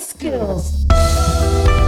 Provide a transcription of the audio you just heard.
skills.